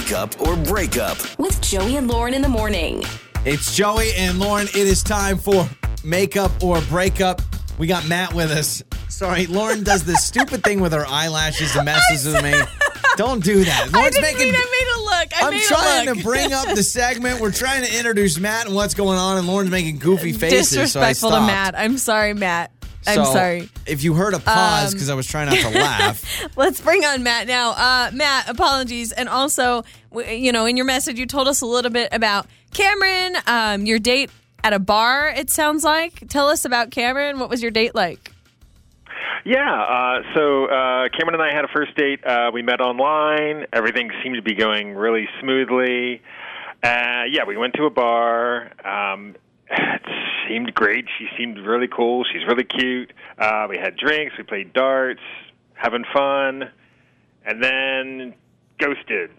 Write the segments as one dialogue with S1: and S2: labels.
S1: Makeup or breakup.
S2: With Joey and Lauren in the morning.
S3: It's Joey and Lauren. It is time for makeup or breakup. We got Matt with us. Sorry, Lauren does this stupid thing with her eyelashes and messes with me. Don't do that.
S4: I
S3: Lauren's
S4: didn't
S3: making.
S4: mean I made a look. I
S3: I'm
S4: made
S3: trying
S4: a look.
S3: to bring up the segment. We're trying to introduce Matt and what's going on, and Lauren's making goofy faces. so I
S4: Disrespectful to. Matt. I'm sorry, Matt. I'm
S3: So,
S4: sorry.
S3: If you heard a pause
S4: Um,
S3: because I was trying not to laugh.
S4: Let's bring on Matt now. Uh, Matt, apologies. And also, w- you know, in your message, you told us a little bit about Cameron, um, your date at a bar, it sounds like. Tell us about Cameron. What was your date like?
S5: Yeah, uh, so uh, Cameron and I had a first date. Uh, we met online. Everything seemed to be going really smoothly. Uh, yeah, we went to a bar. Um, it seemed great. She seemed really cool. She's really cute. Uh, we had drinks. We played darts, having fun, and then ghosted.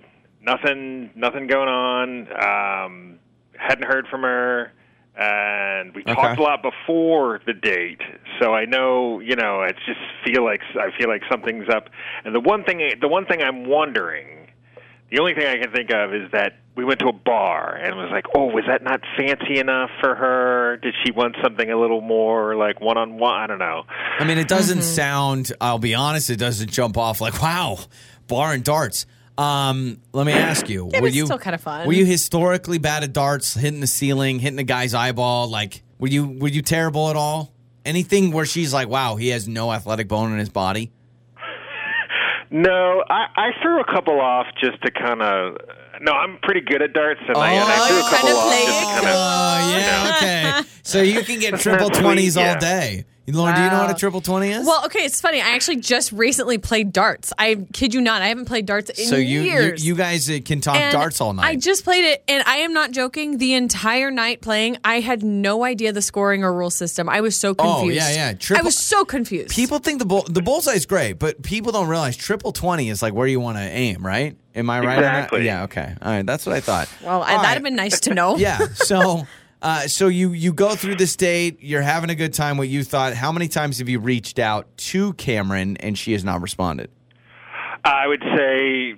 S5: Nothing, nothing going on. Um, hadn't heard from her, and we talked a lot before the date. So I know, you know, I just feel like I feel like something's up. And the one thing, the one thing I'm wondering, the only thing I can think of is that we went to a bar and was like, oh, was that not fancy enough for her? Did she want something a little more like one on one? I don't know.
S3: I mean, it doesn't
S4: Mm-hmm.
S3: sound. I'll be honest. It doesn't jump off like wow, bar and darts. Um, let me ask you:
S4: Yeah,
S3: Were you
S4: still kinda fun.
S3: Were you historically bad at darts, hitting the ceiling, hitting the guy's eyeball? Like, were you were you terrible at all? Anything where she's like, wow, he has no athletic bone in his body?
S5: No, I, I threw a couple off just to kind of. No, I'm pretty good at darts, and, I, and I threw a couple off just to kind of.
S3: Oh yeah, okay. So you can get triple
S5: Sweet,
S3: twenties all
S5: yeah.
S3: day. Lauren, do you know what a triple twenty is?
S4: Well, okay, it's funny. I actually just recently played darts. I kid you not. I haven't played darts in
S3: so you, you
S4: years.
S3: you guys uh, can talk
S4: And
S3: darts all night.
S4: I just played it, and I am not joking. The entire night playing, I had no idea the scoring or rule system. I was so confused.
S3: Oh,
S4: confused.
S3: yeah, yeah.
S4: I was so confused.
S3: People think the bull the bullseye is great, but people don't realize triple twenty is like where you want to aim, right? Am I right on
S5: Exactly.
S3: that? Yeah, okay. All right, that's what I thought.
S4: well, I, that'd
S3: right.
S4: have been nice to know.
S3: Yeah. So uh, so you you go through this date, you're having a good time, what you thought. How many times have you reached out to Cameron and she has not responded?
S5: I would say,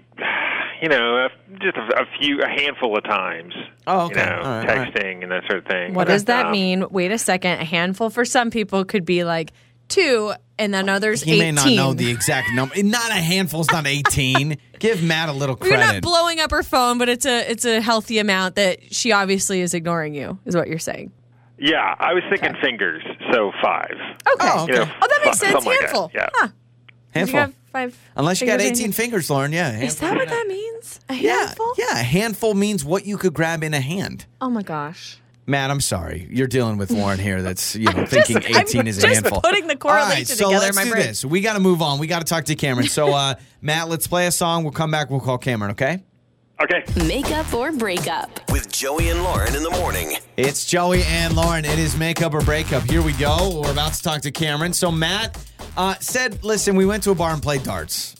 S5: you know, just a, a few, a handful of times.
S3: Oh, okay.
S5: You know,
S3: All right, all right.
S5: texting and that sort of thing.
S4: What does that
S5: Um,
S4: mean? Wait a second. A handful for some people could be like two, and then others
S3: He
S4: 18.
S3: may not know the exact number. Not a handful, it's not 18. Give Matt a little credit.
S4: You're not blowing up her phone, but it's a it's a healthy amount that she obviously is ignoring you. Is what you're saying?
S5: Yeah, I was thinking fingers, so five.
S4: Okay.
S3: Oh,
S5: You know.
S4: Oh, that makes
S5: fi-
S4: sense.
S5: something like
S4: Handful.
S5: Yeah.
S4: Huh.
S3: handful.
S4: You have five.
S3: Unless you got 18
S4: your-
S3: fingers, Lauren. Yeah.
S4: Is that what that means? A
S3: Yeah,
S4: handful?
S3: yeah. A handful means what you could grab in a hand.
S4: Oh my gosh.
S3: Matt, I'm sorry. You're dealing with Lauren here. That's you know thinking
S4: Just-
S3: 18
S4: I'm
S3: is a
S4: just
S3: handful.
S4: putting the
S3: All right,
S4: correlation
S3: so
S4: together in
S3: let's
S4: my
S3: do
S4: brain.
S3: this. We got to move on. We got to talk to Cameron. So uh, Matt, let's play a song. We'll come back. We'll call Cameron. Okay.
S5: Okay.
S2: Makeup or breakup.
S1: With Joey and Lauren in the morning.
S3: It's Joey and Lauren. It is makeup or breakup. Here we go. We're about to talk to Cameron. So Matt uh, said, "Listen, we went to a bar and played darts."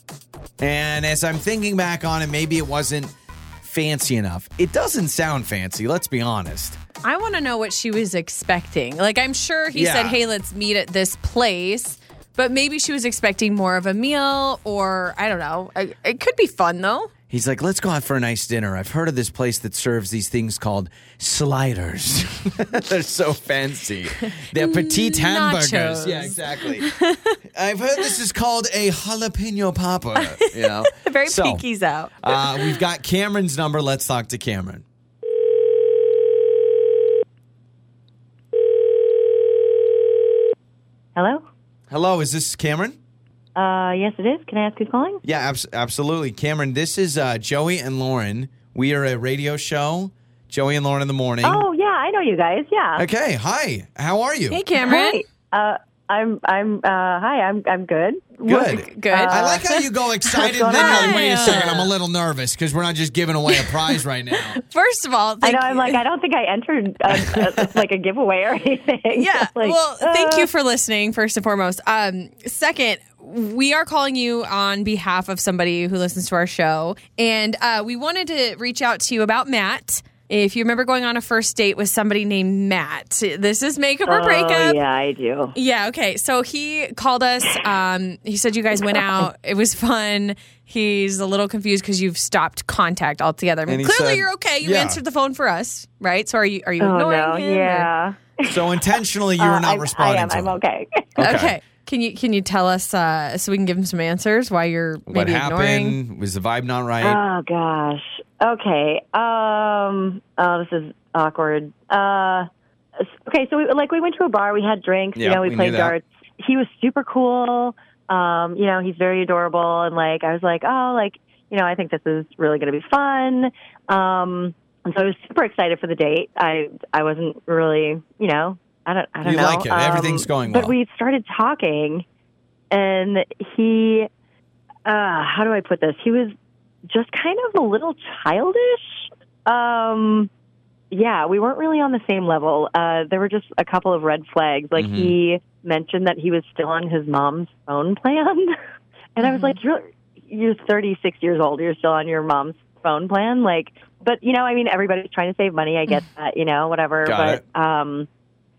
S3: And as I'm thinking back on it, maybe it wasn't fancy enough. It doesn't sound fancy. Let's be honest.
S4: I want to know what she was expecting. Like, I'm sure he
S3: Yeah.
S4: said, hey, let's meet at this place, but maybe she was expecting more of a meal or I don't know. I, it could be fun though.
S3: He's like, let's go out for a nice dinner. I've heard of this place that serves these things called sliders. They're so fancy. They're petite hamburgers.
S4: Nachos.
S3: Yeah, exactly. I've heard this is called a jalapeno popper. You know,
S4: Very
S3: So,
S4: pinkies out.
S3: Uh, we've got Cameron's number. Let's talk to Cameron.
S6: Hello?
S3: Hello, is this Cameron?
S6: Uh, yes, it is. Can I ask who's calling?
S3: Yeah, abs- absolutely. Cameron, this is uh, Joey and Lauren. We are a radio show, Joey and Lauren in the morning.
S6: Oh, yeah, I know you guys. Yeah.
S3: Okay, hi. How are you?
S4: Hey, Cameron.
S6: Hi. Uh, I'm, I'm, uh, hi, I'm, I'm good.
S3: Good.
S4: Good.
S3: I like how you go excited.
S6: What's
S3: Then you're like, wait a second, I'm a little nervous because we're not just giving away a prize right now.
S4: First of all,
S6: I
S4: thank
S6: know. I'm like, I don't think I entered a, a, like a giveaway or anything.
S4: Yeah.
S6: Like,
S4: well, thank
S6: uh,
S4: you for listening, first and foremost. Um, second, we are calling you on behalf of somebody who listens to our show. And uh, we wanted to reach out to you about Matt. If you remember going on a first date with somebody named Matt. This is makeup or breakup.
S6: Oh, yeah, I do.
S4: Yeah, okay. So he called us. Um, he said you guys went out. It was fun. He's a little confused because you've stopped contact altogether. I mean,
S3: And he
S4: clearly
S3: said-
S4: you're okay. You
S3: Yeah.
S4: answered the phone for us, right? So are you are you
S6: Oh
S4: ignoring
S6: no,
S4: him? or-
S6: yeah.
S3: So intentionally, you were
S6: Uh,
S3: not
S6: I,
S3: responding
S6: I am.
S3: to
S6: I'm
S3: him.
S6: okay.
S3: Okay.
S4: Okay. Can you can you tell us uh, so we can give him some answers why you're
S3: What
S4: maybe ignoring?
S3: happened? Was the vibe not right?
S6: Oh gosh. Okay. Um. Oh, this is awkward. Uh. Okay. So we like we went to a bar. We had drinks.
S3: Yeah,
S6: you know, we,
S3: we knew
S6: played
S3: that.
S6: darts. He was super cool. Um. You know, he's very adorable, and like I was like, oh, like you know, I think this is really going to be fun. Um. And so I was super excited for the date. I I wasn't really, you know, I don't I don't
S3: You
S6: know.
S3: like it. Everything's
S6: Um,
S3: going
S6: But
S3: well.
S6: we started talking, and he, uh, how do I put this? He was just kind of a little childish. Um, yeah, we weren't really on the same level. Uh, there were just a couple of red flags. Like
S3: Mm-hmm.
S6: he mentioned that he was still on his mom's phone plan, and I was like, "You're you're 36 years old. You're still on your mom's phone plan." Like, but you know, I mean, everybody's trying to save money. I get that, you know, whatever.
S3: Got
S6: but um,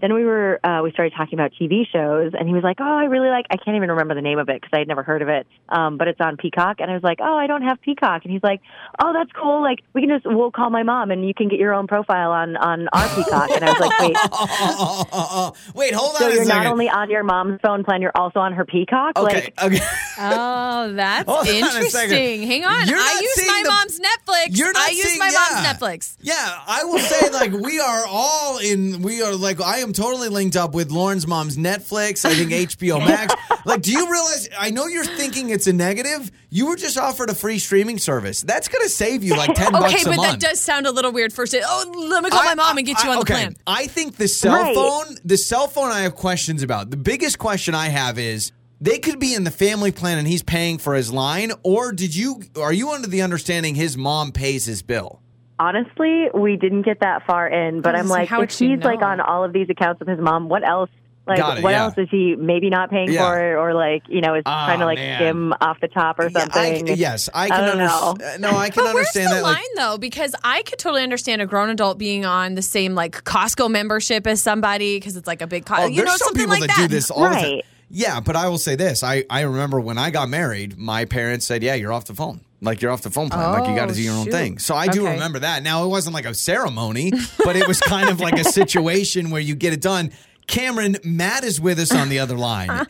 S6: then we were uh, we started talking about TV shows, and he was like, "Oh, I really like. I can't even remember the name of it because I had never heard of it. Um, but it's on Peacock." And I was like, "Oh, I don't have Peacock." And he's like, "Oh, that's cool. Like we can just we'll call my mom, and you can get your own profile on on our Peacock." And I was like, "Wait."
S3: Wait, hold
S6: So
S3: on a
S6: you're
S3: second.
S6: not only on your mom's phone plan, you're also on her Peacock.
S3: okay,
S6: Like,
S3: okay.
S4: Oh, that's
S3: Hold on
S4: interesting. Hang on.
S3: You're
S4: I use my
S3: the-
S4: mom's Netflix.
S3: You're not
S4: I use
S3: seeing-
S4: my
S3: yeah.
S4: mom's Netflix.
S3: Yeah, I will say like we are all in. We are like I am totally linked up with Lauren's mom's Netflix. I think HBO Max. Like, do you realize? I know you're thinking it's a negative. You were just offered a free streaming service. That's going to save you like ten
S4: Okay,
S3: bucks a
S4: but that does sound a little weird. First, oh, let me call my
S3: I-
S4: mom and get you
S3: I-
S4: on the
S3: okay.
S4: plan.
S3: I think the cell
S6: Right.
S3: phone, the cell phone, I have questions about. The biggest question I have is. They could be in the family plan and he's paying for his line, or did you? Are you under the understanding his mom pays his bill?
S6: Honestly, we didn't get that far in. But
S4: I
S6: I'm
S4: like,
S6: like,
S4: how
S6: if
S4: she
S6: he's like on all of these accounts with his mom, what else? Like,
S3: it,
S6: what
S3: yeah.
S6: else is he maybe not paying
S3: Yeah.
S6: for it, or like, you know, is
S3: Ah,
S6: trying to like
S3: man.
S6: skim off the top or
S3: Yeah, I-
S6: something?
S3: yes, I can
S6: don't know.
S3: understand. No, I can
S4: But where's
S3: understand
S4: the
S3: that.
S4: line
S3: like,
S4: though? Because I could totally understand a grown adult being on the same like Costco membership as somebody because it's like a big, co-
S3: Oh,
S4: you
S3: there's
S4: know,
S3: some
S4: something
S3: people
S4: like
S3: that,
S4: that.
S3: do this all the time. Yeah, but I will say this: I I remember when I got married, my parents said, "Yeah, you're off the phone. Like you're off the phone plan. like you got to
S4: Oh,
S3: do your own
S4: oh,
S3: thing." So I do
S4: Okay.
S3: remember that. Now it wasn't like a ceremony, but it was kind of like a situation where you get it done. Cameron, Matt is with us on the other line,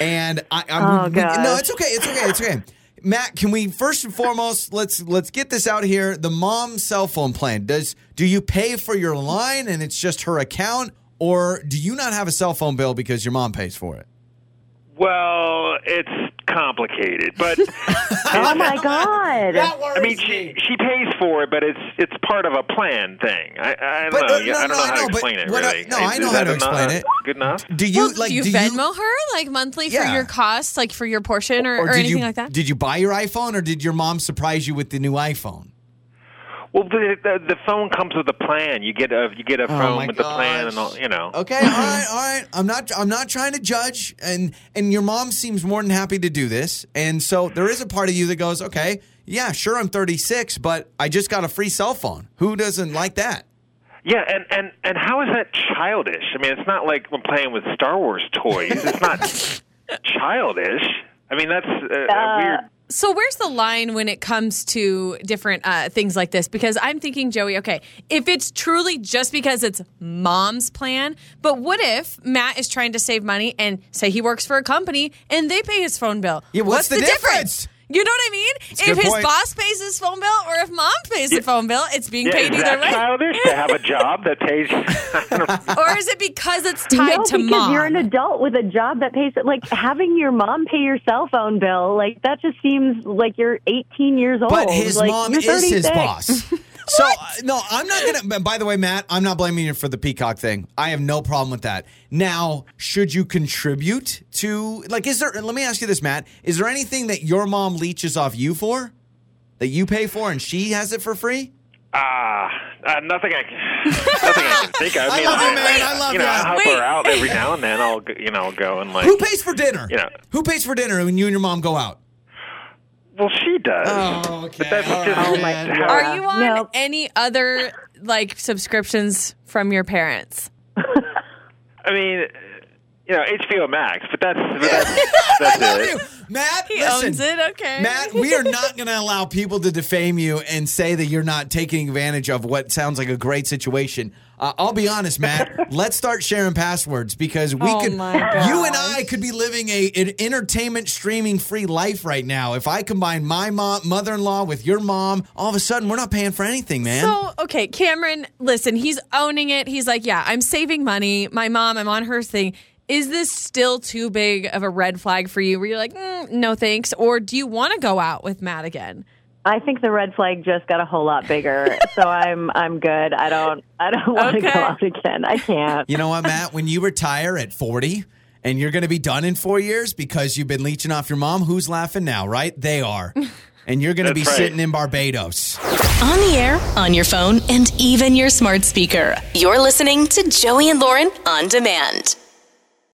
S3: and I, I'm,
S6: Oh,
S3: we- no, it's okay, it's okay, it's okay. Matt, can we first and foremost let's let's get this out here. The mom cell phone plan. Does do you pay for your line and it's just her account, or do you not have a cell phone bill because your mom pays for it?
S5: Well, it's complicated, but
S6: oh my god!
S5: I mean, she she pays for it, but it's it's part of a plan thing. I, I don't
S3: But,
S5: know.
S3: uh, no,
S5: I don't
S3: no,
S5: know
S3: I
S5: how
S3: know,
S5: to
S3: but
S5: explain it.
S3: what I-
S5: Really,
S3: no, I
S5: Is
S3: know how to explain it.
S5: Good enough.
S3: Do you
S4: well,
S3: like
S4: do you
S3: do
S4: Venmo her like monthly for your costs, like for your portion or, or,
S3: did
S4: anything
S3: you
S4: like that?
S3: did you buy your iPhone or did your mom surprise you with the new iPhone?
S5: Well, the, the the phone comes with a plan. You get a you get a
S3: Oh, my
S5: phone with the plan and all. You know.
S3: Okay, all right, all right. I'm not I'm not trying to judge and and your mom seems more than happy to do this. And so there is a part of you that goes, "Okay, yeah, sure I'm 36, but I just got a free cell phone. Who doesn't like that?"
S5: Yeah, and, and and how is that childish? I mean, it's not like we're playing with Star Wars toys. It's not childish. I mean, that's uh, a weird.
S4: So where's the line when it comes to different uh, things like this? Because I'm thinking, Joey, okay, if it's truly just because it's mom's plan, but what if Matt is trying to save money and say he works for a company and they pay his phone bill?
S3: Yeah, what's the difference?
S4: You know what I mean?
S3: a
S4: if his
S3: point.
S4: boss pays his phone bill or if mom pays the phone bill, it's being
S5: Yeah,
S4: paid
S5: is
S4: either
S5: that
S4: way.
S5: childish to have a job that pays? I know.
S4: or is it because it's tied
S6: no,
S4: to
S6: because
S4: mom?
S6: you're an adult with a job that pays. it. Like having your mom pay your cell phone bill, like that just seems like you're 18 years old.
S3: But his
S6: like,
S3: mom
S6: you're
S3: is his boss. So uh, no, I'm not gonna. By the way, Matt, I'm not blaming you for the peacock thing. I have no problem with that. Now, should you contribute to like? Is there? Let me ask you this, Matt. Is there anything that your mom leeches off you for, that you pay for, and she has it for free?
S5: Ah, uh, nothing I can, nothing I can think of.
S3: I
S5: mean,
S3: love you, man. I love
S5: you know. I help
S4: Wait.
S5: her out every now and then. I'll, you know, go and like.
S3: Who pays for dinner?
S5: Yeah.
S3: Who pays for dinner when you and your mom go out?
S5: Well, she does.
S3: Oh, okay.
S5: that's
S3: All
S5: just-
S3: right,
S6: Oh, my. God.
S4: Are you on
S6: Nope.
S4: any other like subscriptions from your parents?
S5: I mean, you know, HBO Max, but that's but that's, that's it.
S3: Matt,
S4: He
S3: listen,
S4: owns it. Okay,
S3: Matt, we are not going to allow people to defame you and say that you're not taking advantage of what sounds like a great situation. Uh, I'll be honest, Matt. let's start sharing passwords because we
S4: Oh
S3: could, you and. I could be living a an entertainment streaming free life right now. If I combine my mom, mother-in-law with your mom, all of a sudden we're not paying for anything, man.
S4: So, okay, Cameron, listen, he's owning it. He's like, yeah, I'm saving money. My mom, I'm on her thing. Is this still too big of a red flag for you where you're like, mm, no thanks? Or do you want to go out with Matt again?
S6: I think the red flag just got a whole lot bigger, so I'm I'm good. I don't I don't want to
S4: Okay.
S6: go out again. I can't.
S3: You know what, Matt? When you retire at 40 and you're going to be done in four years because you've been leeching off your mom, who's laughing now, right? They are. And you're going to be
S5: right.
S3: sitting in Barbados.
S2: On the air, on your phone, and even your smart speaker. You're listening to Joey and Lauren on demand.